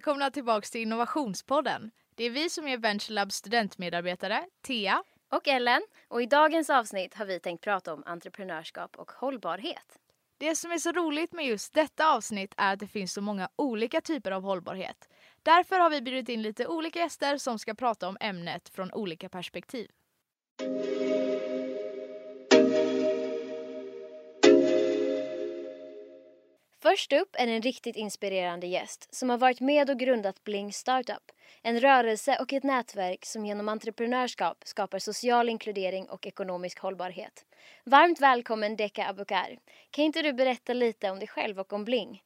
välkomna tillbaka till Innovationspodden. Det är vi som är VentureLabs studentmedarbetare, Thea och Ellen. Och i dagens avsnitt har vi tänkt prata om entreprenörskap och hållbarhet. Det som är så roligt med just detta avsnitt är att det finns så många olika typer av hållbarhet. Därför har vi bjudit in lite olika gäster som ska prata om ämnet från olika perspektiv. Först upp är en riktigt inspirerande gäst som har varit med och grundat Bling Startup. En rörelse och ett nätverk som genom entreprenörskap skapar social inkludering och ekonomisk hållbarhet. Varmt välkommen Deka Abukar. Kan inte du berätta lite om dig själv och om Bling?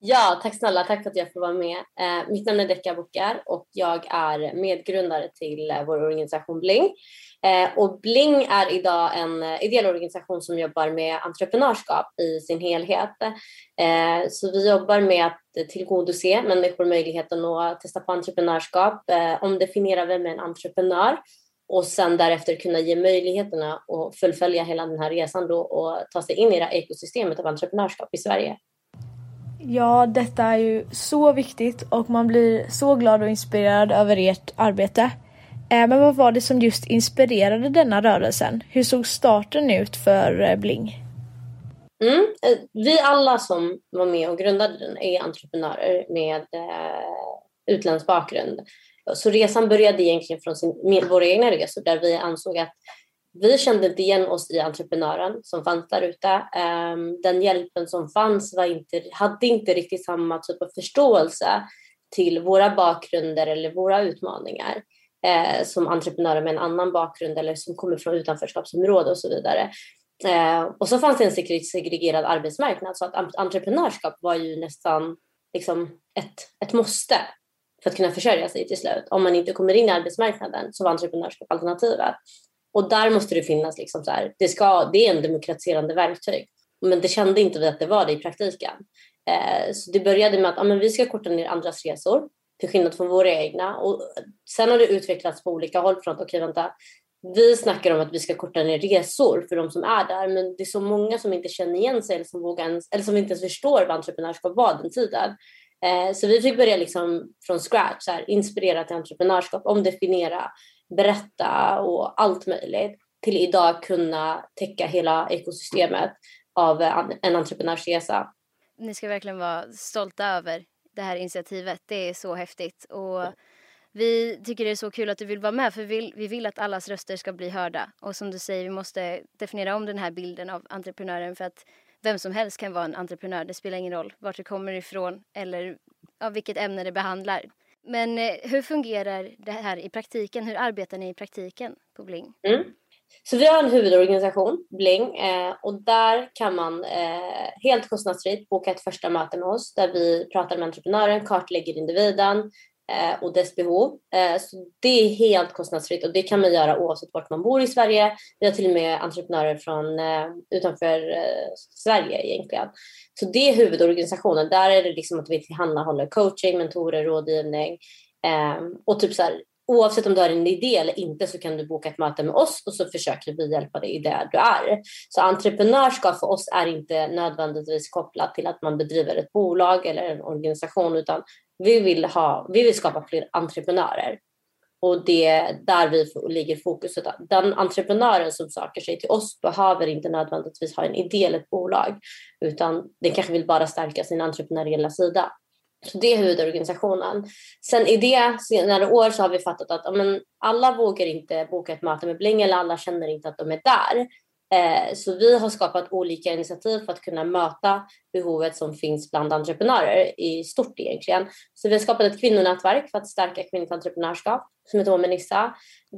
Ja, tack snälla. Tack för att jag får vara med. Eh, mitt namn är Decka Bokar och jag är medgrundare till eh, vår organisation Bling. Eh, och Bling är idag en eh, ideell organisation som jobbar med entreprenörskap i sin helhet. Eh, så vi jobbar med att tillgodose människor möjligheten att testa på entreprenörskap, eh, omdefiniera vem är en entreprenör och sen därefter kunna ge möjligheterna att fullfölja hela den här resan då och ta sig in i det här ekosystemet av entreprenörskap i Sverige. Ja, detta är ju så viktigt och man blir så glad och inspirerad över ert arbete. Eh, men vad var det som just inspirerade denna rörelsen? Hur såg starten ut för eh, Bling? Mm. Eh, vi alla som var med och grundade den är entreprenörer med utländsk bakgrund. Så resan började egentligen från sin, våra egna resor där vi ansåg att vi kände inte igen oss i entreprenören som fanns där ute. Ehm, den hjälpen som fanns var inte, hade inte riktigt samma typ av förståelse till våra bakgrunder eller våra utmaningar eh, som entreprenörer med en annan bakgrund eller som kommer från utanförskapsområde och så vidare. Ehm, och så fanns det en segregerad arbetsmarknad så att entreprenörskap var ju nästan liksom ett, ett måste för att kunna försörja sig till slut. Om man inte kommer in i arbetsmarknaden så var entreprenörskap alternativet. Och där måste det finnas, liksom så här, det, ska, det är en demokratiserande verktyg. Men det kände inte vi att det var det i praktiken. Eh, så det började med att ja, men vi ska korta ner andras resor till skillnad från våra egna. Och sen har det utvecklats på olika håll från att okej, vänta, vi snackar om att vi ska korta ner resor för de som är där, men det är så många som inte känner igen sig eller som, vågar ens, eller som inte ens förstår vad entreprenörskap var den tiden. Eh, så vi fick börja liksom från scratch, så här, inspirera till entreprenörskap, omdefiniera, berätta och allt möjligt till idag kunna täcka hela ekosystemet av en entreprenörsresa. Ni ska verkligen vara stolta över det här initiativet. Det är så häftigt. Och vi tycker det är så kul att du vill vara med för vi vill, vi vill att allas röster ska bli hörda. Och som du säger, vi måste definiera om den här bilden av entreprenören för att vem som helst kan vara en entreprenör. Det spelar ingen roll vart du kommer ifrån eller av vilket ämne det behandlar. Men eh, hur fungerar det här i praktiken? Hur arbetar ni i praktiken på Bling? Mm. Så vi har en huvudorganisation, Bling, eh, och där kan man eh, helt kostnadsfritt boka ett första möte med oss där vi pratar med entreprenören, kartlägger individen Eh, och dess behov. Eh, så det är helt kostnadsfritt och det kan man göra oavsett vart man bor i Sverige. Vi har till och med entreprenörer från eh, utanför eh, Sverige egentligen. Så det är huvudorganisationen. Där är det liksom att vi tillhandahåller coaching, mentorer, rådgivning ehm, och typ så här, oavsett om du har en idé eller inte så kan du boka ett möte med oss och så försöker vi hjälpa dig där du är. Så entreprenörskap för oss är inte nödvändigtvis kopplat till att man bedriver ett bolag eller en organisation utan vi vill, ha, vi vill skapa fler entreprenörer. Och det är där vi ligger fokuset. Den entreprenören som söker sig till oss behöver inte nödvändigtvis ha en idé eller ett bolag utan den kanske vill bara stärka sin entreprenöriella sida. Så det är huvudorganisationen. Sen i det senare år så har vi fattat att amen, alla vågar inte boka ett möte med Bling eller alla känner inte att de är där. Eh, så vi har skapat olika initiativ för att kunna möta behovet som finns bland entreprenörer i stort egentligen. Så vi har skapat ett kvinnonätverk för att stärka kvinnligt entreprenörskap som heter Womanissa.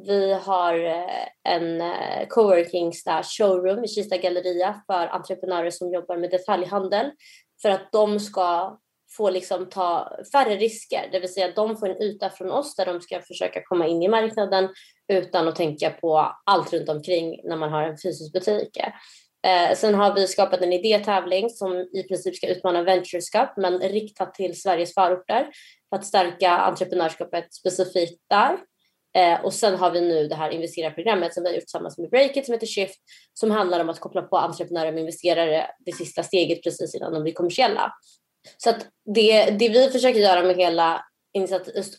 Vi har eh, en eh, coworking showroom i Kista galleria för entreprenörer som jobbar med detaljhandel för att de ska får liksom ta färre risker, det vill säga de får en yta från oss där de ska försöka komma in i marknaden utan att tänka på allt runt omkring när man har en fysisk butik. Eh, sen har vi skapat en idétävling som i princip ska utmana Ventures Cup, men riktat till Sveriges förorter för att stärka entreprenörskapet specifikt där. Eh, och sen har vi nu det här investerarprogrammet som vi har gjort tillsammans med Breakit som heter Shift som handlar om att koppla på entreprenörer med investerare det sista steget precis innan de blir kommersiella. Så att det, det vi försöker göra med hela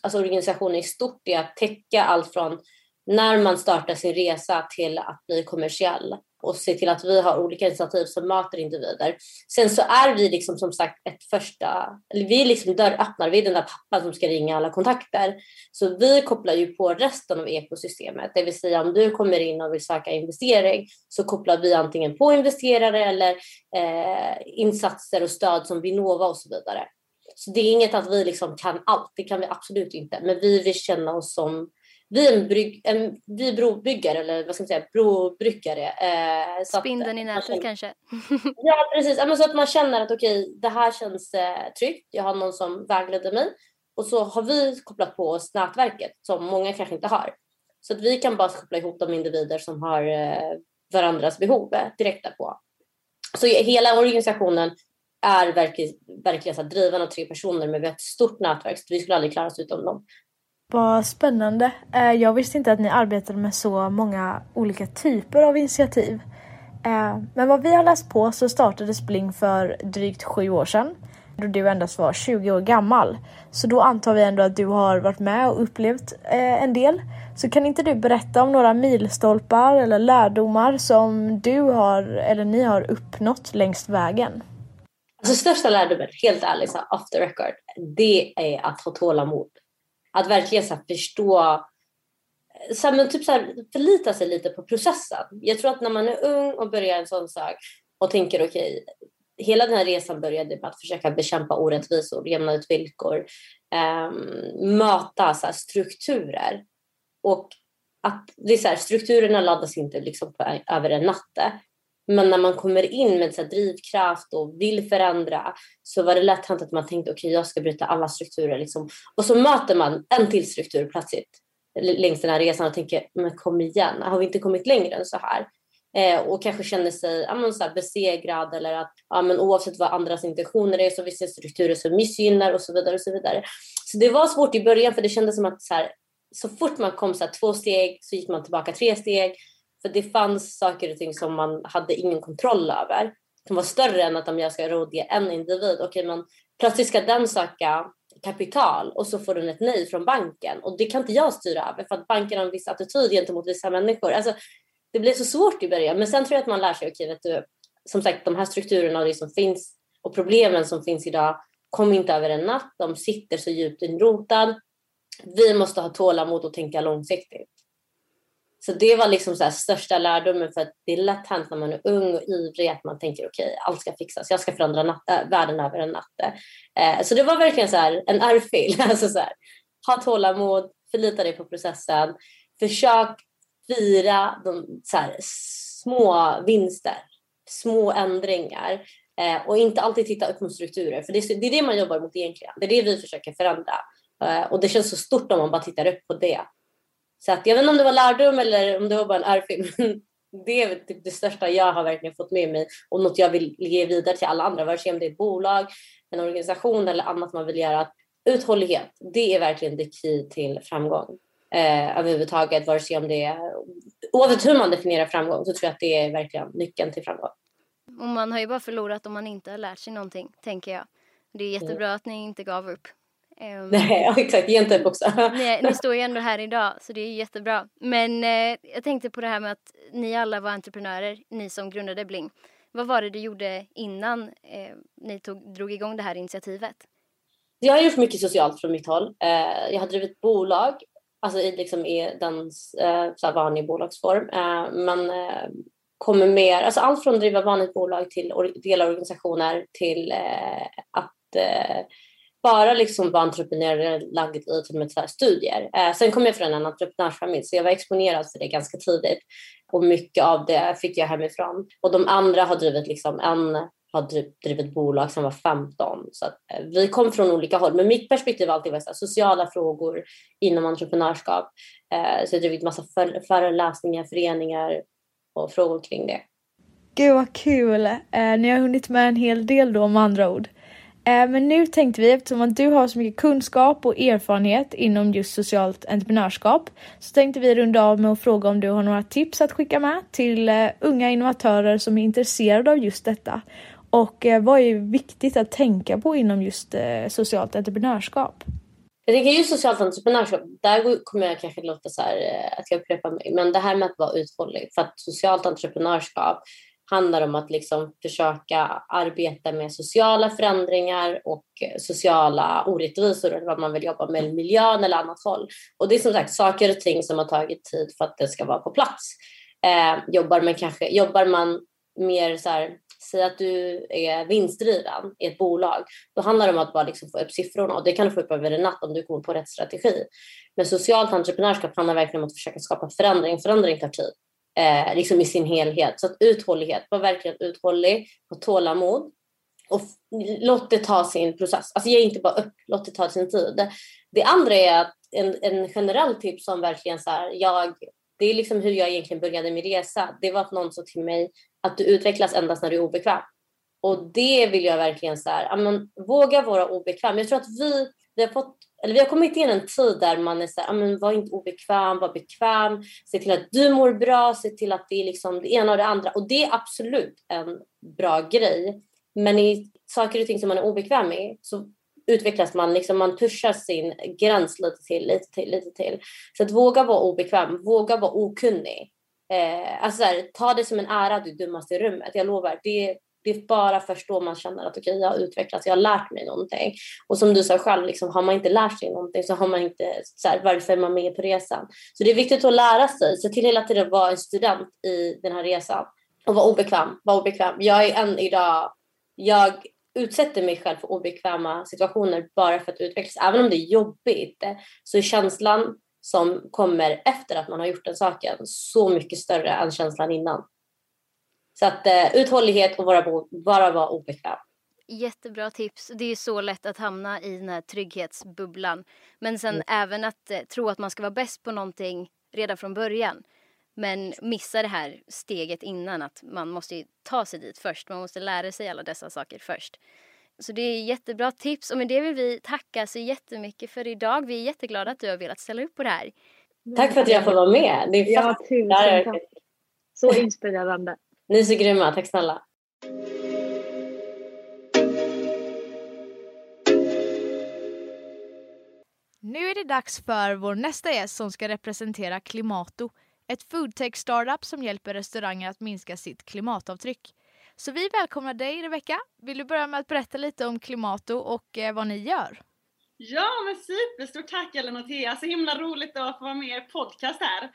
alltså organisationen i stort är att täcka allt från när man startar sin resa till att bli kommersiell och se till att vi har olika initiativ som möter individer. Sen så är vi liksom som sagt ett första, eller vi är liksom dörröppnare, vi är den där pappan som ska ringa alla kontakter. Så vi kopplar ju på resten av ekosystemet, det vill säga om du kommer in och vill söka investering så kopplar vi antingen på investerare eller eh, insatser och stöd som Vinnova och så vidare. Så det är inget att vi liksom kan allt, det kan vi absolut inte, men vi vill känna oss som vi är en, brygg, en vi är brobyggare eller vad ska man säga, brobryggare. Eh, Spindeln i nätet känner, kanske? ja precis, ja, men så att man känner att okej okay, det här känns eh, tryggt, jag har någon som vägleder mig och så har vi kopplat på oss nätverket som många kanske inte har. Så att vi kan bara koppla ihop de individer som har eh, varandras behov eh, direkt på. Så hela organisationen är verkligen, verkligen så driven av tre personer men vi har ett stort nätverk så vi skulle aldrig klara oss utan dem. Vad spännande. Eh, jag visste inte att ni arbetade med så många olika typer av initiativ. Eh, men vad vi har läst på så startade Spling för drygt sju år sedan då du endast var 20 år gammal. Så då antar vi ändå att du har varit med och upplevt eh, en del. Så kan inte du berätta om några milstolpar eller lärdomar som du har eller ni har uppnått längs vägen? Alltså största lärdomen, helt ärligt, så off the record, det är att ha tålamod. Att verkligen så förstå, eh, så här, men typ så här, förlita sig lite på processen. Jag tror att när man är ung och börjar en sån sak och tänker okej, okay, hela den här resan började med att försöka bekämpa orättvisor, jämna ut villkor, eh, möta så här, strukturer. Och att det är så här, strukturerna laddas inte liksom på, eh, över en natt. Men när man kommer in med så drivkraft och vill förändra så var det lätt hänt att man tänkte okej, okay, jag ska bryta alla strukturer. Liksom. Och så möter man en till struktur plötsligt längs den här resan och tänker, men kom igen, har vi inte kommit längre än så här? Eh, och kanske känner sig ja, så besegrad eller att ja, men oavsett vad andras intentioner är så finns det strukturer som missgynnar och så vidare. och Så vidare. Så det var svårt i början för det kändes som att så, här, så fort man kom så här, två steg så gick man tillbaka tre steg för det fanns saker och ting som man hade ingen kontroll över. Som var större än att om jag ska rådge en individ. Okej, men plötsligt ska den söka kapital och så får den ett nej från banken. Och det kan inte jag styra över för att banken har en viss attityd gentemot vissa människor. Alltså, det blir så svårt i början. Men sen tror jag att man lär sig, okej, vet du, som sagt, de här strukturerna och det som finns och problemen som finns idag kom inte över en natt. De sitter så djupt inrotade. Vi måste ha tålamod och tänka långsiktigt. Så det var liksom så största lärdomen för att det är lätt hänt när man är ung och ivrig att man tänker okej, okay, allt ska fixas, jag ska förändra natt, äh, världen över en natt. Eh, så det var verkligen så här, en örfil. Alltså så här, ha tålamod, förlita dig på processen, försök fira de så här, små vinster, små ändringar eh, och inte alltid titta upp mot strukturer, för det är, det är det man jobbar mot egentligen. Det är det vi försöker förändra eh, och det känns så stort om man bara tittar upp på det. Så att, jag vet inte om det var lärdom eller om det var bara en örfil. det är typ det största jag har verkligen fått med mig och något jag vill ge vidare till alla andra, vare sig det är ett bolag, en organisation eller annat man vill göra. Uthållighet, det är verkligen det key till framgång eh, överhuvudtaget, vare sig om det är, oavsett hur man definierar framgång så tror jag att det är verkligen nyckeln till framgång. Och man har ju bara förlorat om man inte har lärt sig någonting, tänker jag. Det är jättebra mm. att ni inte gav upp. Um, Nej, exakt. Ge inte upp också. ni, står ju ändå här idag, så det är jättebra. Men eh, jag tänkte på det här med att ni alla var entreprenörer, ni som grundade Bling. Vad var det du gjorde innan eh, ni tog, drog igång det här initiativet? Jag har gjort mycket socialt från mitt håll. Eh, jag har drivit bolag, alltså i, liksom i den eh, vanlig bolagsform. Eh, men eh, kommer mer, alltså allt från att driva vanligt bolag till delorganisationer till eh, att bara liksom var entreprenörlagd i som ett så studier. Eh, sen kom jag från en entreprenörsfamilj så jag var exponerad för det ganska tidigt och mycket av det fick jag hemifrån. Och de andra har drivit liksom en har drivit bolag sedan var 15. Så att, eh, vi kom från olika håll. Men mitt perspektiv har alltid varit här, sociala frågor inom entreprenörskap. Eh, så jag har drivit massa för, föreläsningar, föreningar och frågor kring det. Gud vad kul! Eh, ni har hunnit med en hel del då med andra ord. Eh, men nu tänkte vi, eftersom att du har så mycket kunskap och erfarenhet inom just socialt entreprenörskap, så tänkte vi runda av med att fråga om du har några tips att skicka med till eh, unga innovatörer som är intresserade av just detta. Och eh, vad är viktigt att tänka på inom just socialt entreprenörskap? Jag tänker just socialt entreprenörskap, där kommer jag kanske låta så här, att jag upprepar mig, men det här med att vara uthållig. För att socialt entreprenörskap handlar om att liksom försöka arbeta med sociala förändringar och sociala orättvisor eller vad man vill jobba med, miljön eller annat håll. Och det är som sagt saker och ting som har tagit tid för att det ska vara på plats. Eh, jobbar, man kanske, jobbar man mer så här, säg att du är vinstdriven i ett bolag, då handlar det om att bara liksom få upp siffrorna och det kan du få upp över en natt om du kommer på rätt strategi. Men socialt entreprenörskap handlar verkligen om att försöka skapa förändring. Förändring tar tid eh, liksom i sin helhet. Så att uthållighet, var verkligen uthållig, ha tålamod och låt det ta sin process. Alltså ge inte bara upp, låt det ta sin tid. Det andra är att en, en generell tips som verkligen så här, jag, det är liksom hur jag egentligen började min resa. Det var att någon sa till mig att du utvecklas endast när du är obekväm. Och det vill jag verkligen så här, amen, våga vara obekväm. Jag tror att vi, vi har fått eller vi har kommit in i en tid där man är så här, ah, men var inte obekväm, var bekväm, se till att du mår bra, se till att det är liksom det ena och det andra. Och det är absolut en bra grej. Men i saker och ting som man är obekväm med så utvecklas man, liksom man pushar sin gräns lite till, lite till, lite till. Så att våga vara obekväm, våga vara okunnig. Eh, alltså här, ta det som en ära du dummaste i rummet. Jag lovar, det, det är bara först då man känner att okay, jag har utvecklats, jag har lärt mig någonting. Och som du sa själv, liksom, har man inte lärt sig någonting så har man inte, så här, varför är man med på resan? Så det är viktigt att lära sig, se till hela tiden att vara en student i den här resan. Och vara obekväm, vara obekväm. Jag är än idag, jag utsätter mig själv för obekväma situationer bara för att utvecklas. Även om det är jobbigt så är känslan som kommer efter att man har gjort den saken så mycket större än känslan innan. Så att eh, uthållighet och bara, bara vara obekväm. Jättebra tips. Det är så lätt att hamna i den här trygghetsbubblan. Men sen mm. även att eh, tro att man ska vara bäst på någonting redan från början. Men missa det här steget innan att man måste ta sig dit först. Man måste lära sig alla dessa saker först. Så det är jättebra tips och med det vill vi tacka så jättemycket för idag. Vi är jätteglada att du har velat ställa upp på det här. Tack för att jag får vara med. Det är ja, tusen tack. Så inspirerande. Ni är så grymma, tack snälla. Nu är det dags för vår nästa gäst som ska representera Klimato, ett foodtech startup som hjälper restauranger att minska sitt klimatavtryck. Så vi välkomnar dig Rebecka. Vill du börja med att berätta lite om Klimato och eh, vad ni gör? Ja men superstort tack Ellen och Thea, så himla roligt att få vara med i er podcast här.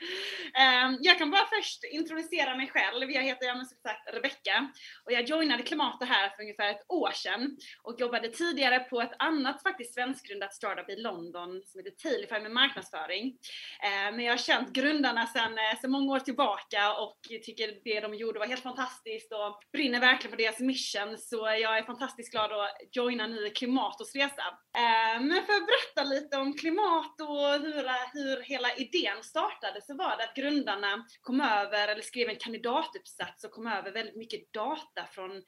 Ehm, jag kan bara först introducera mig själv. Jag heter som sagt Rebecka och jag joinade Klimata här för ungefär ett år sedan och jobbade tidigare på ett annat faktiskt svenskgrundat startup i London som heter Tailify med marknadsföring. Ehm, men jag har känt grundarna sedan, eh, så många år tillbaka och tycker det de gjorde var helt fantastiskt och brinner verkligen för deras mission så jag är fantastiskt glad att joina nu i Klimatos resa. Ehm, men för att berätta lite om klimat och hur, hur hela idén startade så var det att grundarna kom över, eller skrev en kandidatuppsats och kom över väldigt mycket data från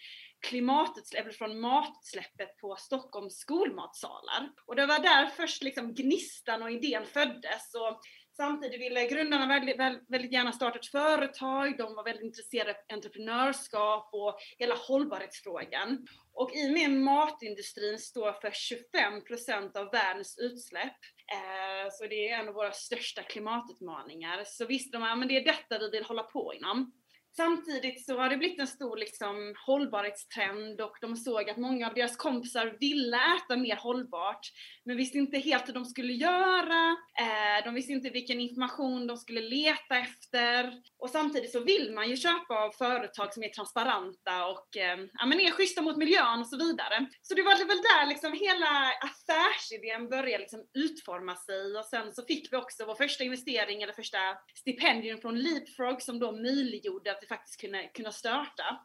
klimatutsläpp, eller från matutsläppet på Stockholms skolmatsalar. Och det var där först liksom gnistan och idén föddes. Och Samtidigt ville grundarna väldigt, väldigt gärna starta ett företag, de var väldigt intresserade av entreprenörskap och hela hållbarhetsfrågan. Och i och med matindustrin står för 25% av världens utsläpp, eh, så det är en av våra största klimatutmaningar, så visste de att det är detta vi vill hålla på inom. Samtidigt så har det blivit en stor liksom, hållbarhetstrend och de såg att många av deras kompisar ville äta mer hållbart men visste inte helt hur de skulle göra. Eh, de visste inte vilken information de skulle leta efter. Och samtidigt så vill man ju köpa av företag som är transparenta och eh, ja, men är schyssta mot miljön och så vidare. Så det var väl där liksom hela affärsidén började liksom utforma sig och sen så fick vi också vår första investering eller första stipendium från Leapfrog som då möjliggjorde att vi faktiskt kunde, kunna starta.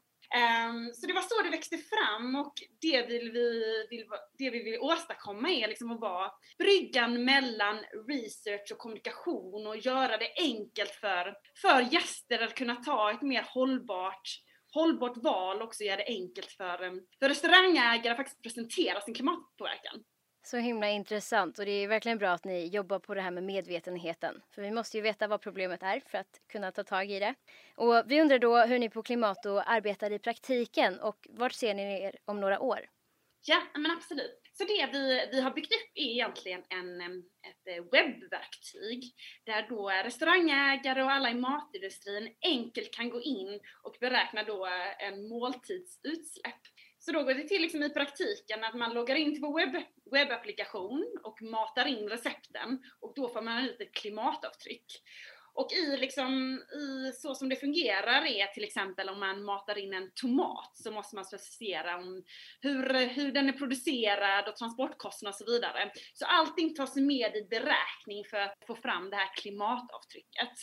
Um, så det var så det växte fram och det, vill vi, vill, det vi vill åstadkomma är liksom att vara bryggan mellan research och kommunikation och göra det enkelt för, för gäster att kunna ta ett mer hållbart hållbart val också göra det enkelt för, för restaurangägare att faktiskt presentera sin klimatpåverkan. Så himla intressant och det är verkligen bra att ni jobbar på det här med medvetenheten. För vi måste ju veta vad problemet är för att kunna ta tag i det. Och vi undrar då hur ni på Klimato arbetar i praktiken och vart ser ni er om några år? Ja, men absolut. Så det vi, vi har byggt upp är egentligen en, ett eh, webbverktyg där då restaurangägare och alla i matindustrin enkelt kan gå in och beräkna då en måltidsutsläpp. Så då går det till liksom i praktiken att man loggar in till vår webb, webbapplikation och matar in recepten och då får man ut ett klimatavtryck. Och i, liksom, i så som det fungerar är till exempel om man matar in en tomat så måste man specificera om hur, hur den är producerad och transportkostnader och så vidare. Så allting tas med i beräkning för att få fram det här klimatavtrycket.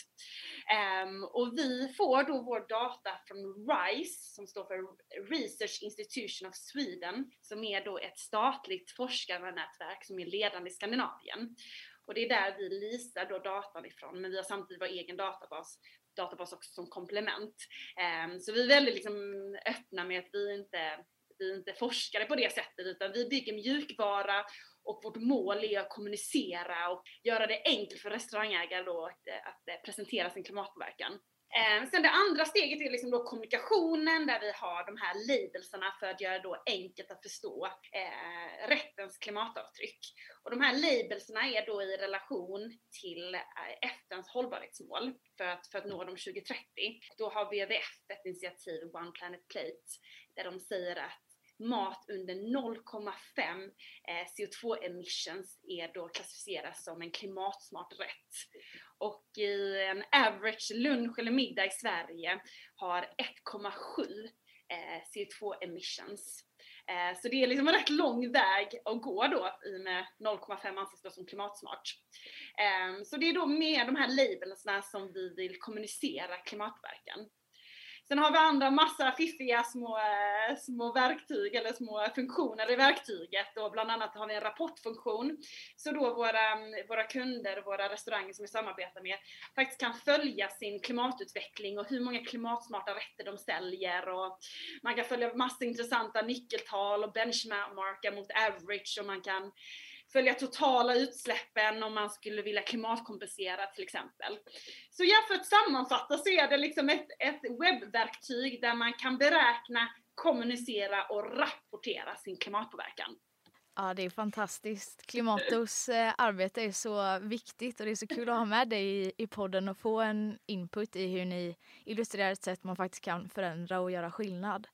Um, och vi får då vår data från RISE som står för Research Institution of Sweden som är då ett statligt forskarnätverk som är ledande i Skandinavien. Och det är där vi leasar då datan ifrån, men vi har samtidigt vår egen databas, databas också som komplement. Um, så vi är väldigt liksom öppna med att vi inte vi är inte forskare på det sättet utan vi bygger mjukvara och vårt mål är att kommunicera och göra det enkelt för restaurangägare då att, att eh, presentera sin klimatpåverkan. Eh, sen det andra steget är liksom då kommunikationen där vi har de här labelsarna för att göra det enkelt att förstå eh, rättens klimatavtryck. Och de här labelsarna är då i relation till eh, FNs hållbarhetsmål för att, för att nå dem 2030. Då har WWF ett initiativ, One Planet Plate, där de säger att mat under 0,5 eh, CO2 emissions är då klassificeras som en klimatsmart rätt. Och i en average lunch eller middag i Sverige har 1,7 eh, CO2 emissions. Eh, så det är liksom en rätt lång väg att gå då i med 0,5 anses då som klimatsmart. Så det är då med de här labelsna som vi vill kommunicera klimatverkan. Sen har vi andra massa fiffiga små, eh, små verktyg eller små funktioner i verktyget och bland annat har vi en rapportfunktion. Så då våra, mm, våra kunder och våra restauranger som vi samarbetar med faktiskt kan följa sin klimatutveckling och hur många klimatsmarta rätter de säljer och man kan följa massa intressanta nyckeltal och benchmarka mot average och man kan följa totala utsläppen om man skulle vilja klimatkompensera till exempel. Så ja, för att sammanfatta så är det liksom ett, ett webbverktyg där man kan beräkna, kommunicera och rapportera sin klimatpåverkan. Ja, det är fantastiskt. Klimatos eh, arbete är så viktigt och det är så kul att ha med dig i, i podden och få en input i hur ni illustrerar ett sätt man faktiskt kan förändra och göra skillnad.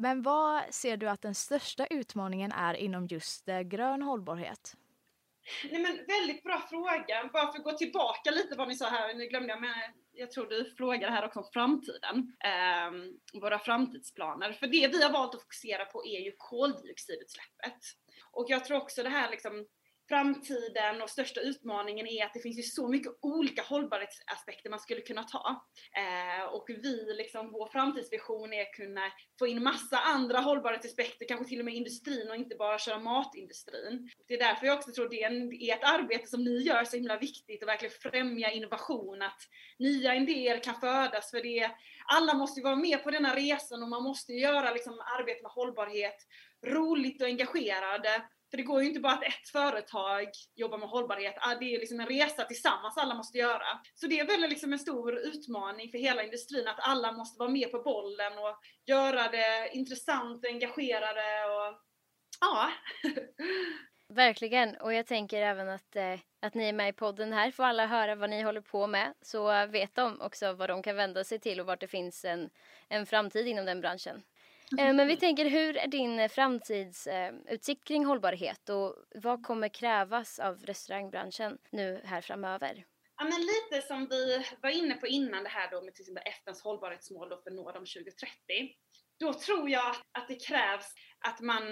Men vad ser du att den största utmaningen är inom just eh, grön hållbarhet? Nej men väldigt bra fråga. Bara för att gå tillbaka lite vad ni sa här, nu glömde jag men jag tror du frågade här också om framtiden. Eh, våra framtidsplaner. För det vi har valt att fokusera på är ju koldioxidutsläppet. Och jag tror också det här liksom framtiden och största utmaningen är att det finns ju så mycket olika hållbarhetsaspekter man skulle kunna ta. Eh, och vi, liksom, vår framtidsvision är att kunna få in massa andra hållbarhetsaspekter, kanske till och med industrin och inte bara köra matindustrin. Det är därför jag också tror det är, ett arbete som ni gör så himla viktigt och verkligen främja innovation, att nya idéer kan födas för det. Alla måste ju vara med på denna resan och man måste göra liksom, arbete med hållbarhet roligt och engagerade för det går ju inte bara att ett företag jobbar med hållbarhet, ah, det är liksom en resa tillsammans alla måste göra. Så det är väl liksom en stor utmaning för hela industrin att alla måste vara med på bollen och göra det intressant och engagerade och ja. Verkligen, och jag tänker även att, eh, att ni är med i podden här får alla höra vad ni håller på med så vet de också vad de kan vända sig till och vart det finns en, en framtid inom den branschen. Eh, men vi tänker, hur är din framtidsutsikt kring hållbarhet och vad kommer krävas av restaurangbranschen nu här framöver? Ja, men lite som vi var inne på innan det här då med till exempel FNs hållbarhetsmål då för att nå dem 2030. Då tror jag att det krävs att man,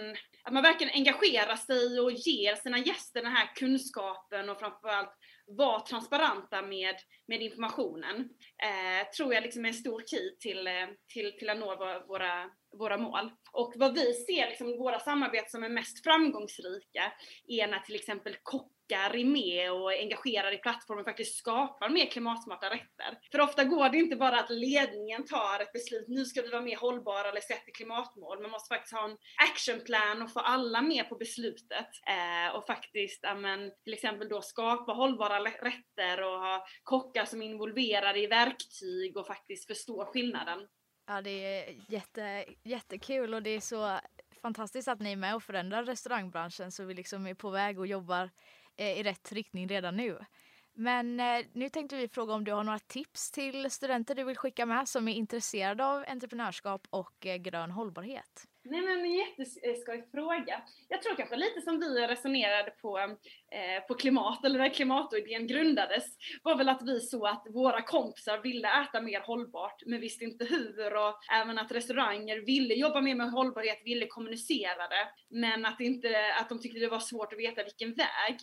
att man verkligen engagerar sig och ger sina gäster den här kunskapen och framförallt vara transparenta med, med informationen. Eh, tror jag liksom är en stor key till, eh, till, till att nå våra, våra mål. Och vad vi ser liksom våra samarbeten som är mest framgångsrika är när till exempel kockar är med och engagerar i plattformen faktiskt skapar mer klimatsmarta rätter. För ofta går det inte bara att ledningen tar ett beslut, nu ska vi vara mer hållbara eller sätta klimatmål. Man måste faktiskt ha en actionplan och få alla med på beslutet. Eh, och faktiskt, amen, till exempel då skapa hållbara rätter och ha kockar som är involverade i verktyg och faktiskt förstå skillnaden. Ja, det är jätte, jättekul och det är så fantastiskt att ni är med och förändrar restaurangbranschen så vi liksom är på väg och jobbar eh, i rätt riktning redan nu. Men eh, nu tänkte vi fråga om du har några tips till studenter du vill skicka med som är intresserade av entreprenörskap och eh, grön hållbarhet. Nej men en jätteskoj fråga. Jag tror kanske lite som vi resonerade på, Eh, på klimat, eller när klimatidén grundades, var väl att vi såg att våra kompisar ville äta mer hållbart, men visste inte hur och även att restauranger ville jobba mer med hållbarhet, ville kommunicera det, men att, inte, att de tyckte det var svårt att veta vilken väg.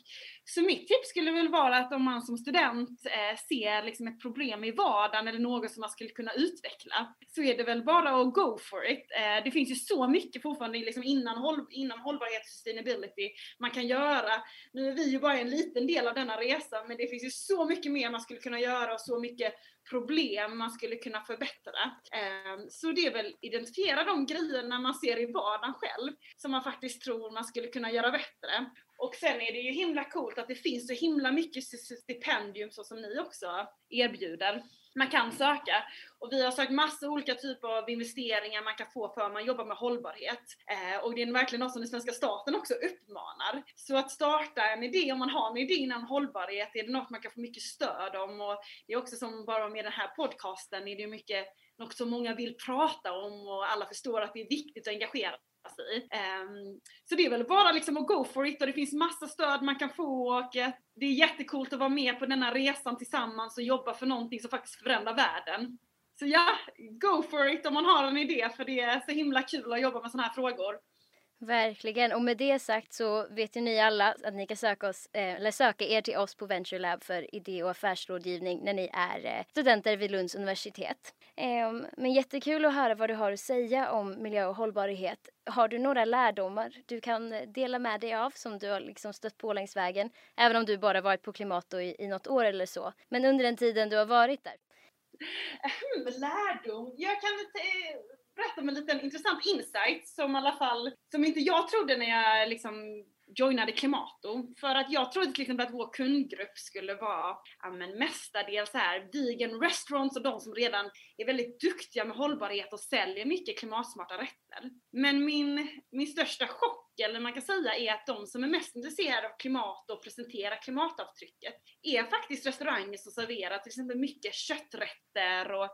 Så mitt tips skulle väl vara att om man som student eh, ser liksom ett problem i vardagen eller något som man skulle kunna utveckla, så är det väl bara att go for it. Eh, det finns ju så mycket fortfarande liksom innan håll, inom hållbarhet och sustainability man kan göra. Nu är vi ju bara en liten del av denna resa men det finns ju så mycket mer man skulle kunna göra och så mycket problem man skulle kunna förbättra. Ehm, så det är väl identifiera de grejerna man ser i vardagen själv som man faktiskt tror man skulle kunna göra bättre. Och sen är det ju himla coolt att det finns så himla mycket stipendium så som ni också erbjuder man kan söka. Och vi har sökt massa olika typer av investeringar man kan få för man jobbar med hållbarhet. Eh, och det är verkligen något som den svenska staten också uppmanar. Så att starta en idé, om man har en idé inom hållbarhet, är det något man kan få mycket stöd om. Och det är också som bara med den här podcasten, är det mycket något som många vill prata om och alla förstår att det är viktigt att engagera sig. Um, så det är väl bara liksom att go for it och det finns massa stöd man kan få och eh, det är jättekult att vara med på denna resan tillsammans och jobba för någonting som faktiskt förändrar världen. Så ja, go for it om man har en idé för det är så himla kul att jobba med sådana här frågor. Verkligen. Och med det sagt så vet ju ni alla att ni kan söka, oss, eh, eller söka er till oss på Venture Lab för idé och affärsrådgivning när ni är eh, studenter vid Lunds universitet. Ehm, men jättekul att höra vad du har att säga om miljö och hållbarhet. Har du några lärdomar du kan dela med dig av som du har liksom stött på längs vägen? Även om du bara varit på Klimat i, i något år eller så. Men under den tiden du har varit där. Ehm, lärdom? Jag kan inte berätta om en liten intressant insight som i alla fall, som inte jag trodde när jag liksom joinade Klimato. För att jag trodde till exempel att vår kundgrupp skulle vara ja, men mestadels här vegan restaurants och de som redan är väldigt duktiga med hållbarhet och säljer mycket klimatsmarta rätter. Men min, min största chock, eller man kan säga, är att de som är mest intresserade av klimat och presenterar klimatavtrycket är faktiskt restauranger som serverar till exempel mycket kötträtter och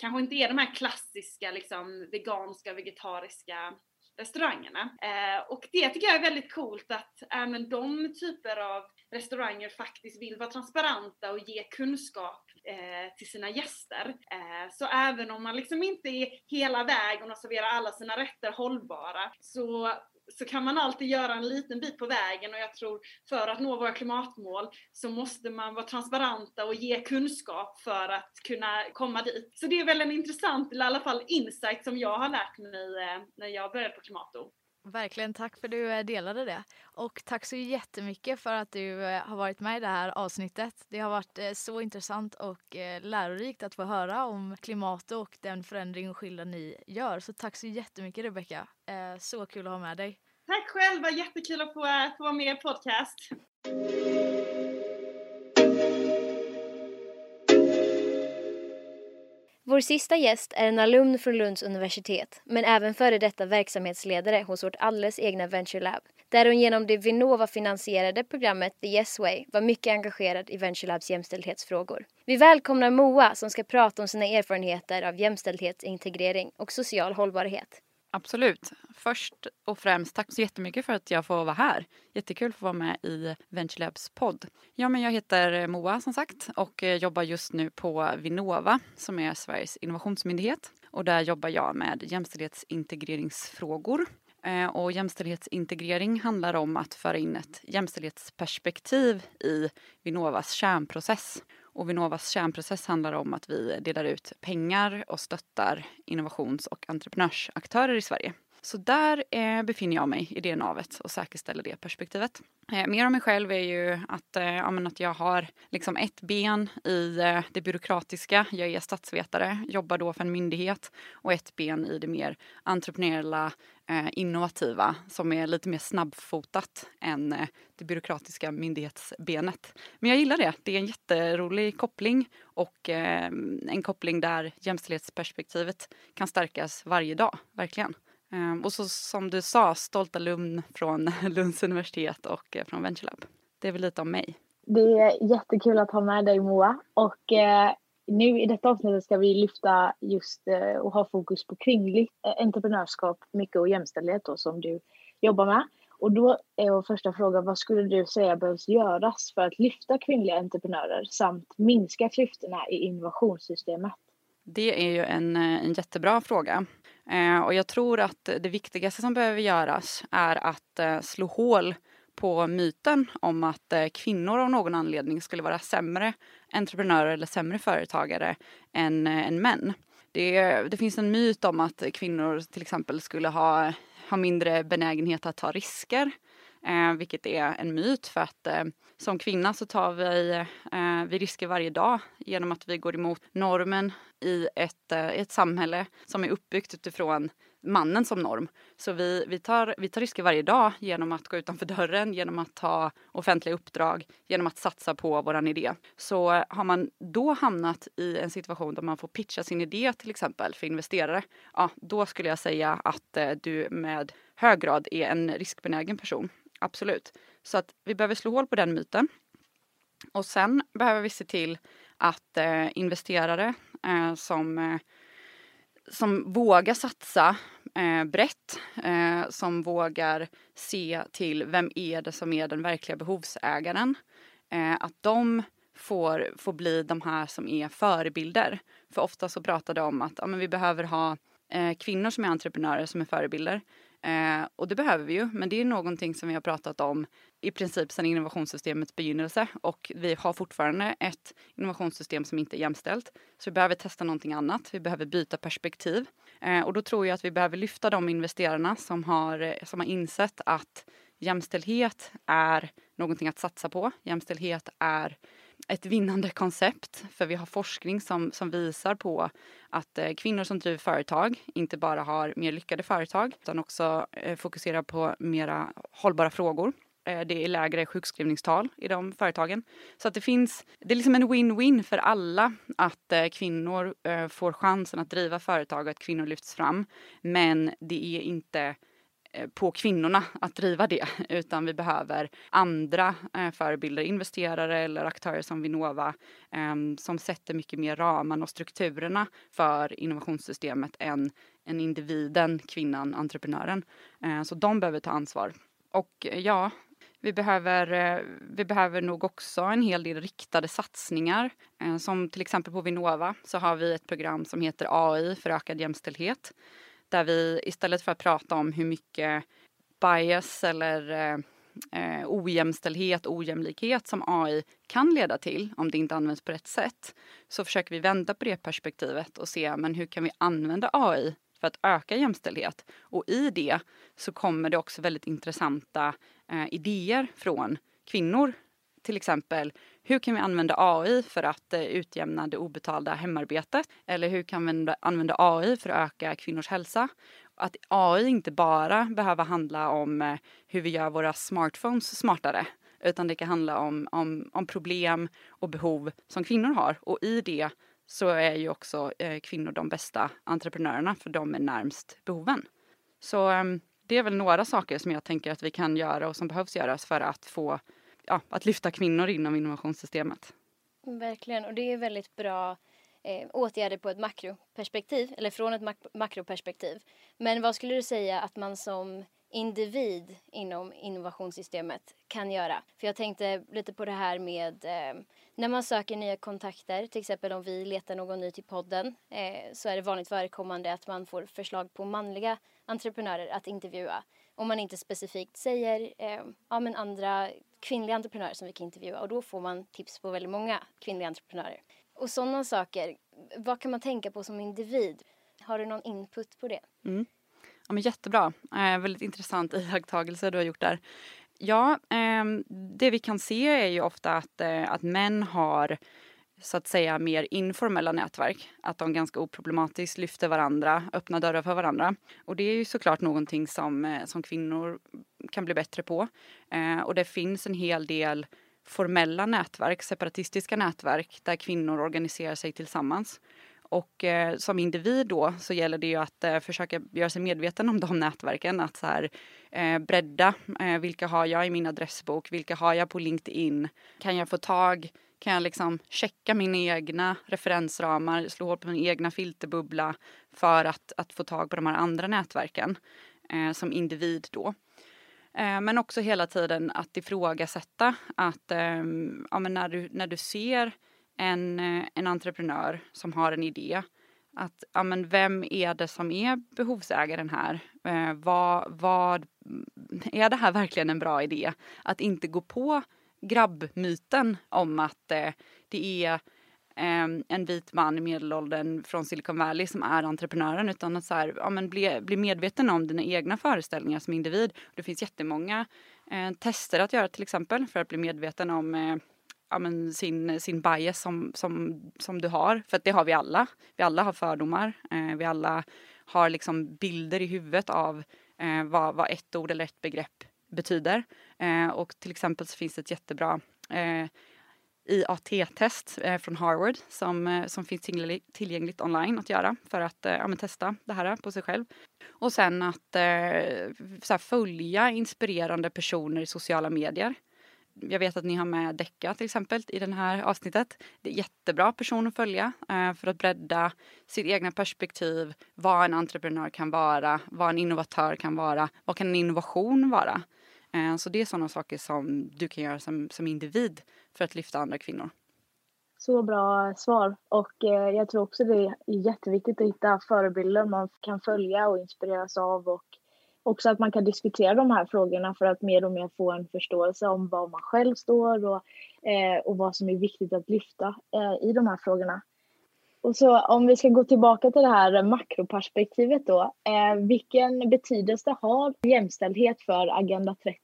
kanske inte är de här klassiska liksom, veganska, vegetariska restaurangerna. Eh, och det tycker jag är väldigt coolt att även de typer av restauranger faktiskt vill vara transparenta och ge kunskap eh, till sina gäster. Eh, så även om man liksom inte är hela vägen och serverar alla sina rätter hållbara så så kan man alltid göra en liten bit på vägen och jag tror för att nå våra klimatmål så måste man vara transparenta och ge kunskap för att kunna komma dit. Så det är väl en intressant, eller i alla fall insight som jag har lärt mig eh, när jag började på Klimato. Verkligen, tack för att du eh, delade det. Och tack så jättemycket för att du eh, har varit med i det här avsnittet. Det har varit eh, så intressant och lärorikt att få höra om klimatet och den förändring och skillnad ni gör. Så tack så jättemycket Rebecka. Så kul att ha med dig. Tack själv. jättekul att få, få vara med i podcast. Vår sista gäst är en alumn från Lunds universitet, men även före detta verksamhetsledare hos vårt alldeles egna Venture Lab, där hon genom det Vinnova-finansierade programmet The Yes Way var mycket engagerad i Venture Labs jämställdhetsfrågor. Vi välkomnar Moa som ska prata om sina erfarenheter av jämställdhetsintegrering och social hållbarhet. Absolut. Först och främst, tack så jättemycket för att jag får vara här. Jättekul att få vara med i Venture Labs podd. Ja, men jag heter Moa som sagt och eh, jobbar just nu på Vinnova som är Sveriges innovationsmyndighet. Och där jobbar jag med jämställdhetsintegreringsfrågor. Eh, och jämställdhetsintegrering handlar om att föra in ett jämställdhetsperspektiv i Vinnovas kärnprocess. Och Vinnovas kärnprocess handlar om att vi delar ut pengar och stöttar innovations och entreprenörsaktörer i Sverige. Så där eh, befinner jag mig i det navet och säkerställer det perspektivet. Eh, mer om mig själv är ju att, eh, ja, att jag har liksom ett ben i eh, det byråkratiska. Jag är statsvetare, jobbar då för en myndighet och ett ben i det mer entreprenöriella, eh, innovativa som är lite mer snabbfotat än eh, det byråkratiska myndighetsbenet. Men jag gillar det. Det är en jätterolig koppling och eh, en koppling där jämställdhetsperspektivet kan stärkas varje dag, verkligen. Eh, och så som du sa, stolta alumn från Lunds universitet och eh, från VentureLab. Det är väl lite om mig. Det är jättekul att ha med dig Moa och eh, nu i detta avsnittet ska vi lyfta just eh, och ha fokus på kvinnligt eh, entreprenörskap, mycket och jämställdhet då, som du jobbar med. Och då är vår första fråga, vad skulle du säga behövs göras för att lyfta kvinnliga entreprenörer samt minska klyftorna i innovationssystemet? Det är ju en, eh, en jättebra fråga. Eh, och jag tror att det viktigaste som behöver göras är att eh, slå hål på myten om att eh, kvinnor av någon anledning skulle vara sämre entreprenörer eller sämre företagare än, eh, än män. Det, det finns en myt om att kvinnor till exempel skulle ha, ha mindre benägenhet att ta risker. Eh, vilket är en myt för att eh, som kvinna så tar vi, eh, vi risker varje dag genom att vi går emot normen i ett, eh, ett samhälle som är uppbyggt utifrån mannen som norm. Så vi, vi, tar, vi tar risker varje dag genom att gå utanför dörren, genom att ta offentliga uppdrag, genom att satsa på våran idé. Så har man då hamnat i en situation där man får pitcha sin idé till exempel för investerare, ja då skulle jag säga att eh, du med hög grad är en riskbenägen person. Absolut. Så att vi behöver slå hål på den myten. Och sen behöver vi se till att eh, investerare eh, som, eh, som vågar satsa eh, brett, eh, som vågar se till vem är det som är den verkliga behovsägaren, eh, att de får, får bli de här som är förebilder. För ofta så pratar de om att ja, men vi behöver ha eh, kvinnor som är entreprenörer som är förebilder. Eh, och det behöver vi ju, men det är någonting som vi har pratat om i princip sedan innovationssystemets begynnelse och vi har fortfarande ett innovationssystem som inte är jämställt. Så vi behöver testa någonting annat, vi behöver byta perspektiv. Eh, och då tror jag att vi behöver lyfta de investerarna som har, eh, som har insett att jämställdhet är någonting att satsa på. Jämställdhet är ett vinnande koncept. För vi har forskning som, som visar på att eh, kvinnor som driver företag inte bara har mer lyckade företag utan också eh, fokuserar på mera hållbara frågor. Eh, det är lägre sjukskrivningstal i de företagen. Så att det finns, det är liksom en win-win för alla att eh, kvinnor eh, får chansen att driva företag och att kvinnor lyfts fram. Men det är inte Eh, Eh, på kvinnorna att driva det utan vi behöver andra eh, förebilder, investerare eller aktörer som Vinnova eh, som sätter mycket mer ramarna och strukturerna för innovationssystemet än, än individen, kvinnan, entreprenören. Eh, så de behöver ta ansvar. Och eh, ja, vi behöver, eh, vi behöver nog också en hel del riktade satsningar. Eh, som till exempel på Vinnova så har vi ett program som heter AI för ökad jämställdhet där vi istället för att prata om hur mycket bias eller eh, ojämställdhet, ojämlikhet som AI kan leda till om det inte används på rätt sätt så försöker vi vända på det perspektivet och se men hur kan vi använda AI för att öka jämställdhet. Och i det så kommer det också väldigt intressanta eh, idéer från kvinnor. Till exempel hur kan vi använda AI för att eh, utjämna det obetalda hemarbetet? Eller hur kan vi använda AI för att öka kvinnors hälsa? Att AI inte bara behöver handla om eh, hur vi gör våra smartphones smartare utan det kan handla om, om, om problem och behov som kvinnor har. Och i det så är ju också eh, kvinnor de bästa entreprenörerna för de är närmst behoven. Så ehm, det är väl några saker som jag tänker att vi kan göra och som behövs göras för att få ja, att lyfta kvinnor inom innovationssystemet. Verkligen, och det är väldigt bra eh, åtgärder på ett makroperspektiv, eller från ett mak makroperspektiv. Men vad skulle du säga att man som individ inom innovationssystemet kan göra? För jag tänkte lite på det här med eh, när man söker nya kontakter, till exempel om vi letar någon ny till podden, eh, så är det vanligt förekommande att man får förslag på manliga entreprenörer att intervjua. Om man inte specifikt säger eh, ja, men andra kvinnliga entreprenörer som vi kan intervjua och då får man tips på väldigt många kvinnliga entreprenörer. Och sådana saker, vad kan man tänka på som individ? Har du någon input på det? Mm. Ja, men jättebra. Eh, väldigt intressant iakttagelse du har gjort där. Ja, eh, det vi kan se är ju ofta att, eh, att män har så att säga mer informella nätverk. Att de ganska oproblematiskt lyfter varandra, öppnar dörrar för varandra. Och det är ju såklart någonting som, eh, som kvinnor kan bli bättre på. Eh, och det finns en hel del formella nätverk, separatistiska nätverk där kvinnor organiserar sig tillsammans. Och eh, som individ då så gäller det ju att eh, försöka göra sig medveten om de nätverken. Att så här, eh, bredda. Eh, vilka har jag i min adressbok? Vilka har jag på LinkedIn? Kan jag få tag? Kan jag liksom checka mina egna referensramar, slå hål på min egna filterbubbla för att, att få tag på de här andra nätverken eh, som individ då. Eh, men också hela tiden att ifrågasätta att ehm, ja, men när, du, när du ser en, eh, en entreprenör som har en idé. Att, ja, men vem är det som är behovsägaren här? Eh, vad, vad, är det här verkligen en bra idé? Att inte gå på grabbmyten om att eh, det är eh, en vit man i medelåldern från Silicon Valley som är entreprenören utan att så här, ja, men bli, bli medveten om dina egna föreställningar som individ. Det finns jättemånga eh, tester att göra till exempel för att bli medveten om eh, ja, men sin, sin bias som, som, som du har. För det har vi alla. Vi alla har fördomar. Eh, vi alla har liksom bilder i huvudet av eh, vad, vad ett ord eller ett begrepp betyder. Eh, och till exempel så finns det ett jättebra eh, IAT-test eh, från Harvard som, eh, som finns tillgängligt, online att göra för att eh, ja, testa det här på sig själv. Och sen att eh, så följa inspirerande personer i sociala medier jag vet att ni har med Decca till exempel i det här avsnittet. Det är jättebra person att följa eh, för att bredda sitt egna perspektiv. Vad en entreprenör kan vara, vad en innovatör kan vara, vad kan en innovation vara? Eh, så det är sådana saker som du kan göra som, som individ för att lyfta andra kvinnor. Så bra svar. Och eh, jag tror också det är jätteviktigt att hitta förebilder man kan följa och inspireras av och också att man kan diskutera de här frågorna för att mer och mer få en förståelse om var man själv står och, eh, och vad som är viktigt att lyfta i de här frågorna. Och så om vi ska gå tillbaka till det här makroperspektivet då. Eh, vilken betydelse har jämställdhet för Agenda 30?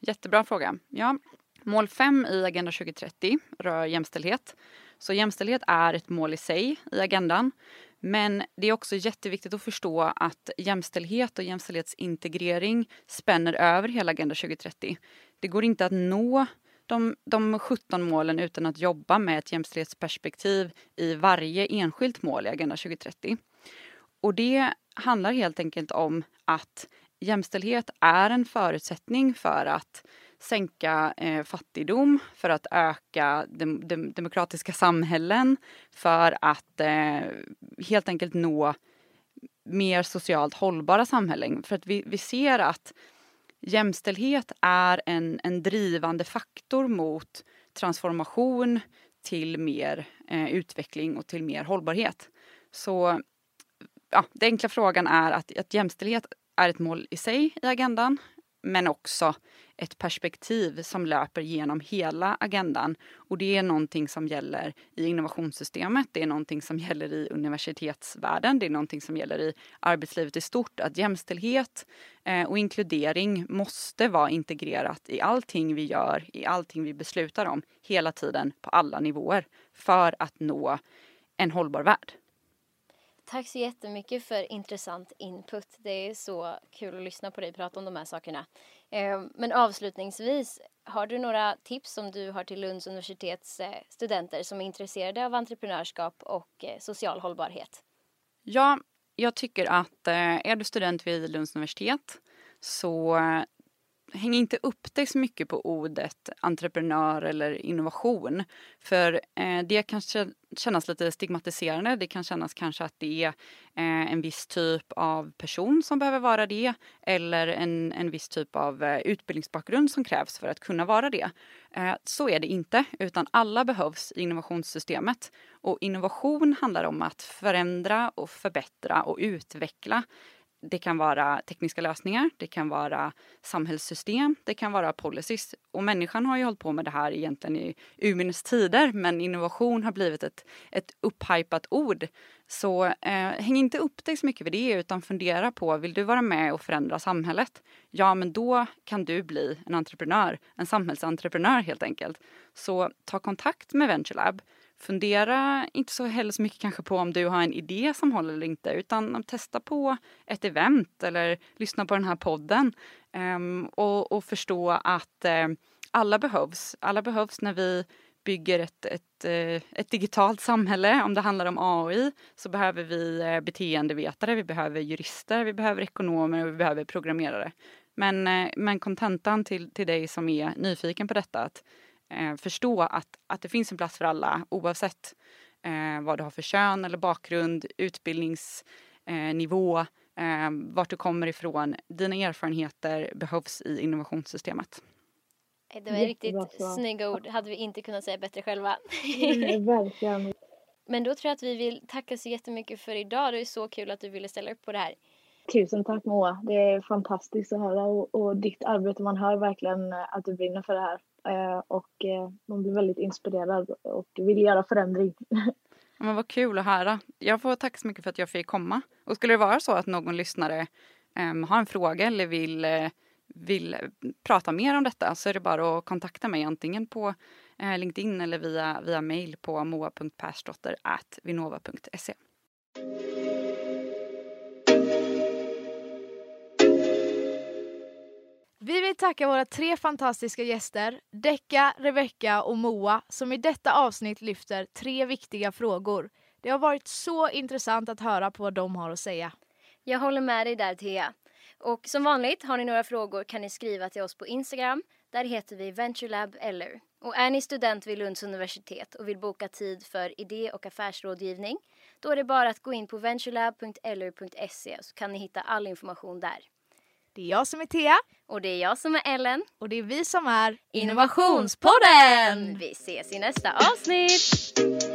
Jättebra fråga. Ja, mål 5 i Agenda 2030 rör jämställdhet. Så jämställdhet är ett mål i sig i agendan. Men det är också jätteviktigt att förstå att jämställdhet och jämställdhetsintegrering spänner över hela Agenda 2030. Det går inte att nå de, de 17 målen utan att jobba med ett jämställdhetsperspektiv i varje enskilt mål i Agenda 2030. Och det handlar helt enkelt om att jämställdhet är en förutsättning för att sänka eh, fattigdom, för att öka dem, dem, demokratiska samhällen, för att eh, helt enkelt nå mer socialt hållbara samhällen. För att vi, vi ser att jämställdhet är en, en drivande faktor mot transformation till mer eh, utveckling och till mer hållbarhet. Så ja, den enkla frågan är att, att jämställdhet är ett mål i sig i agendan men också ett perspektiv som löper genom hela agendan. Och det är någonting som gäller i innovationssystemet, det är någonting som gäller i universitetsvärlden, det är någonting som gäller i arbetslivet i stort. Att jämställdhet eh, och inkludering måste vara integrerat i allting vi gör, i allting vi beslutar om, hela tiden på alla nivåer för att nå en hållbar värld. Tack så jättemycket för intressant input. Det är så kul att lyssna på dig prata om de här sakerna. Eh, men avslutningsvis, har du några tips som du har till Lunds universitets eh, studenter som är intresserade av entreprenörskap och eh, social hållbarhet? Ja, jag tycker att är du student vid Lunds universitet så häng inte upp dig så mycket på ordet entreprenör eller innovation. För eh, det kan kännas lite stigmatiserande. Det kan kännas kanske att det är eh, en viss typ av person som behöver vara det eller en, en viss typ av eh, utbildningsbakgrund som krävs för att kunna vara det. Eh, så är det inte, utan alla behövs i innovationssystemet. Och innovation handlar om att förändra och förbättra och utveckla det kan vara tekniska lösningar, det kan vara samhällssystem, det kan vara policies. Och människan har ju hållit på med det här egentligen i urminnes tider men innovation har blivit ett, ett upphypat ord. Så eh, häng inte upp dig så mycket vid det utan fundera på, vill du vara med och förändra samhället? Ja, men då kan du bli en entreprenör, en samhällsentreprenör helt enkelt. Så ta kontakt med VentureLab fundera inte så heller så mycket kanske på om du har en idé som håller eller inte utan testa på ett event eller lyssna på den här podden um, och, och, förstå att um, alla behövs. Alla behövs när vi bygger ett, ett, eh, ett digitalt samhälle. Om det handlar om AI så behöver vi eh, beteendevetare, vi behöver jurister, vi behöver ekonomer och vi behöver programmerare. Men, men kontentan till, till dig som är nyfiken på detta att eh, förstå att, att det finns en plats för alla oavsett eh, vad du har för kön eller bakgrund, utbildningsnivå, eh, vart du kommer ifrån. Dina erfarenheter behövs i innovationssystemet. Det var riktigt snygga ord. hade vi inte kunnat säga bättre själva. Mm, verkligen. Men då tror jag att vi vill tacka så jättemycket för idag. Det är så kul att du ville ställa upp på det här. Tusen tack Moa. Det är fantastiskt att höra och, och ditt arbete. Man hör verkligen att du brinner för det här. Eh, och eh, man blir väldigt inspirerad och vill göra förändring. Men vad kul att höra. Jag får tacka så mycket för att jag fick komma. Och skulle det vara så att någon lyssnare um, har en fråga eller vill, eh, vill prata mer om detta så är det bara att kontakta mig antingen på uh, LinkedIn eller via, via mail på moa.persdottervinnova.se. Vi vill tacka våra tre fantastiska gäster, Decka, Rebecka och Moa, som i detta avsnitt lyfter tre viktiga frågor. Det har varit så intressant att höra på vad de har att säga. Jag håller med dig där, Thea. Och som vanligt, har ni några frågor kan ni skriva till oss på Instagram. Där heter vi VentureLab eller. Och är ni student vid Lunds universitet och vill boka tid för idé och affärsrådgivning, då är det bara att gå in på venturelab.eller.se så kan ni hitta all information där. Det är jag som är Thea. Och det är jag som är Ellen. Och det är vi som är Innovationspodden! Vi ses i nästa avsnitt!